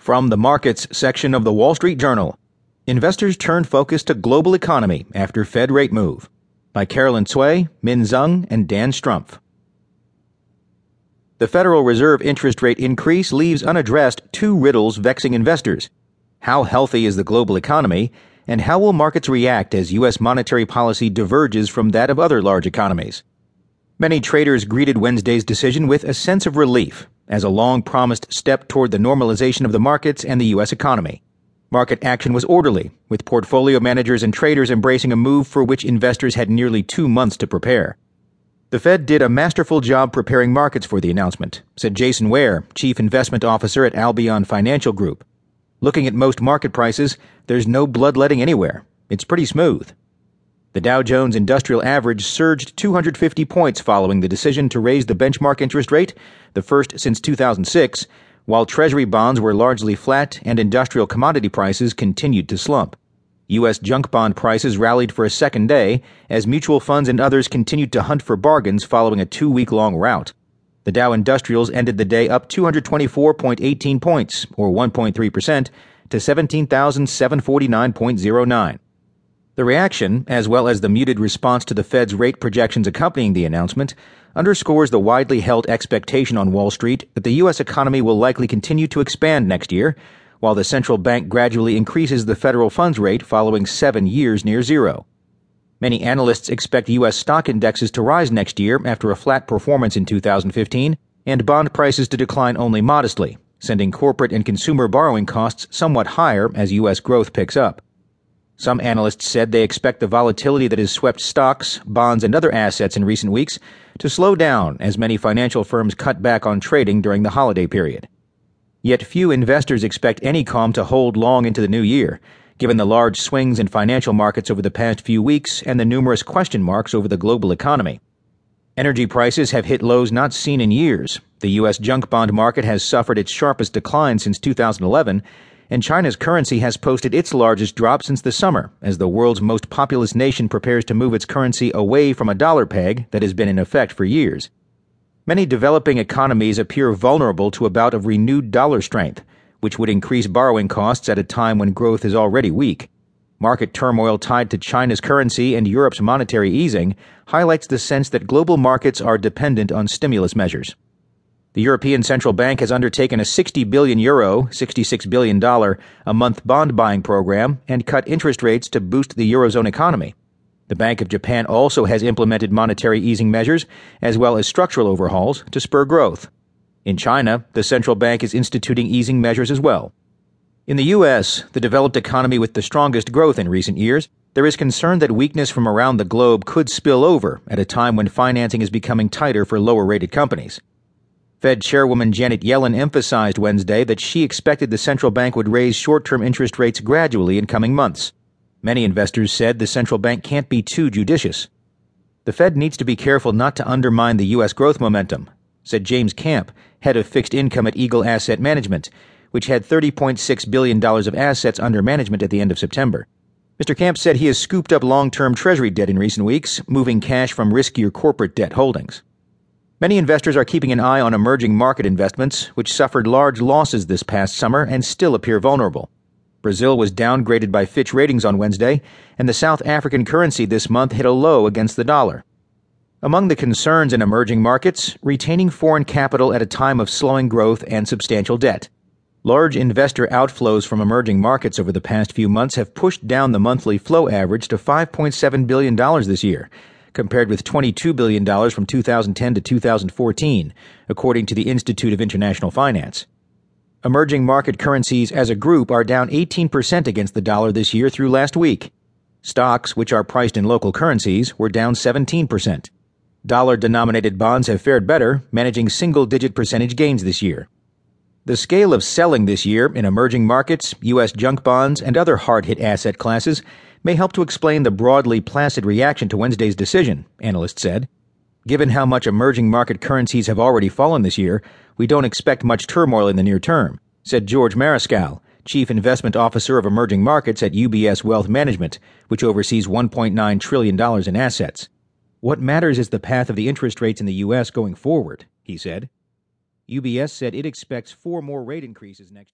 From the markets section of the Wall Street Journal, investors turn focus to global economy after Fed rate move. By Carolyn Cui, Min Zeng, and Dan Strumpf. The Federal Reserve interest rate increase leaves unaddressed two riddles vexing investors. How healthy is the global economy, and how will markets react as U.S. monetary policy diverges from that of other large economies? Many traders greeted Wednesday's decision with a sense of relief as a long promised step toward the normalization of the markets and the U.S. economy. Market action was orderly, with portfolio managers and traders embracing a move for which investors had nearly two months to prepare. The Fed did a masterful job preparing markets for the announcement, said Jason Ware, Chief Investment Officer at Albion Financial Group. Looking at most market prices, there's no bloodletting anywhere. It's pretty smooth. The Dow Jones Industrial Average surged 250 points following the decision to raise the benchmark interest rate, the first since 2006, while Treasury bonds were largely flat and industrial commodity prices continued to slump. U.S. junk bond prices rallied for a second day as mutual funds and others continued to hunt for bargains following a two week long rout. The Dow Industrials ended the day up 224.18 points, or 1.3%, to 17,749.09. The reaction, as well as the muted response to the Fed's rate projections accompanying the announcement, underscores the widely held expectation on Wall Street that the U.S. economy will likely continue to expand next year, while the central bank gradually increases the federal funds rate following seven years near zero. Many analysts expect U.S. stock indexes to rise next year after a flat performance in 2015 and bond prices to decline only modestly, sending corporate and consumer borrowing costs somewhat higher as U.S. growth picks up. Some analysts said they expect the volatility that has swept stocks, bonds, and other assets in recent weeks to slow down as many financial firms cut back on trading during the holiday period. Yet few investors expect any calm to hold long into the new year, given the large swings in financial markets over the past few weeks and the numerous question marks over the global economy. Energy prices have hit lows not seen in years. The U.S. junk bond market has suffered its sharpest decline since 2011 and China's currency has posted its largest drop since the summer as the world's most populous nation prepares to move its currency away from a dollar peg that has been in effect for years. Many developing economies appear vulnerable to a bout of renewed dollar strength, which would increase borrowing costs at a time when growth is already weak. Market turmoil tied to China's currency and Europe's monetary easing highlights the sense that global markets are dependent on stimulus measures. The European Central Bank has undertaken a 60 billion euro, $66 billion a month bond buying program and cut interest rates to boost the eurozone economy. The Bank of Japan also has implemented monetary easing measures as well as structural overhauls to spur growth. In China, the central bank is instituting easing measures as well. In the U.S., the developed economy with the strongest growth in recent years, there is concern that weakness from around the globe could spill over at a time when financing is becoming tighter for lower rated companies. Fed Chairwoman Janet Yellen emphasized Wednesday that she expected the central bank would raise short term interest rates gradually in coming months. Many investors said the central bank can't be too judicious. The Fed needs to be careful not to undermine the U.S. growth momentum, said James Camp, head of fixed income at Eagle Asset Management, which had $30.6 billion of assets under management at the end of September. Mr. Camp said he has scooped up long term Treasury debt in recent weeks, moving cash from riskier corporate debt holdings. Many investors are keeping an eye on emerging market investments, which suffered large losses this past summer and still appear vulnerable. Brazil was downgraded by Fitch Ratings on Wednesday, and the South African currency this month hit a low against the dollar. Among the concerns in emerging markets, retaining foreign capital at a time of slowing growth and substantial debt. Large investor outflows from emerging markets over the past few months have pushed down the monthly flow average to $5.7 billion this year, compared with $22 billion from 2010 to 2014, according to the Institute of International Finance. Emerging market currencies as a group are down 18% against the dollar this year through last week. Stocks, which are priced in local currencies, were down 17%. Dollar denominated bonds have fared better, managing single digit percentage gains this year. The scale of selling this year in emerging markets, U.S. junk bonds, and other hard hit asset classes may help to explain the broadly placid reaction to Wednesday's decision, analysts said. Given how much emerging market currencies have already fallen this year, we don't expect much turmoil in the near term, said George Mariscal, Chief Investment Officer of Emerging Markets at UBS Wealth Management, which oversees $1.9 trillion in assets. What matters is the path of the interest rates in the U.S. going forward, he said. UBS said it expects four more rate increases next year.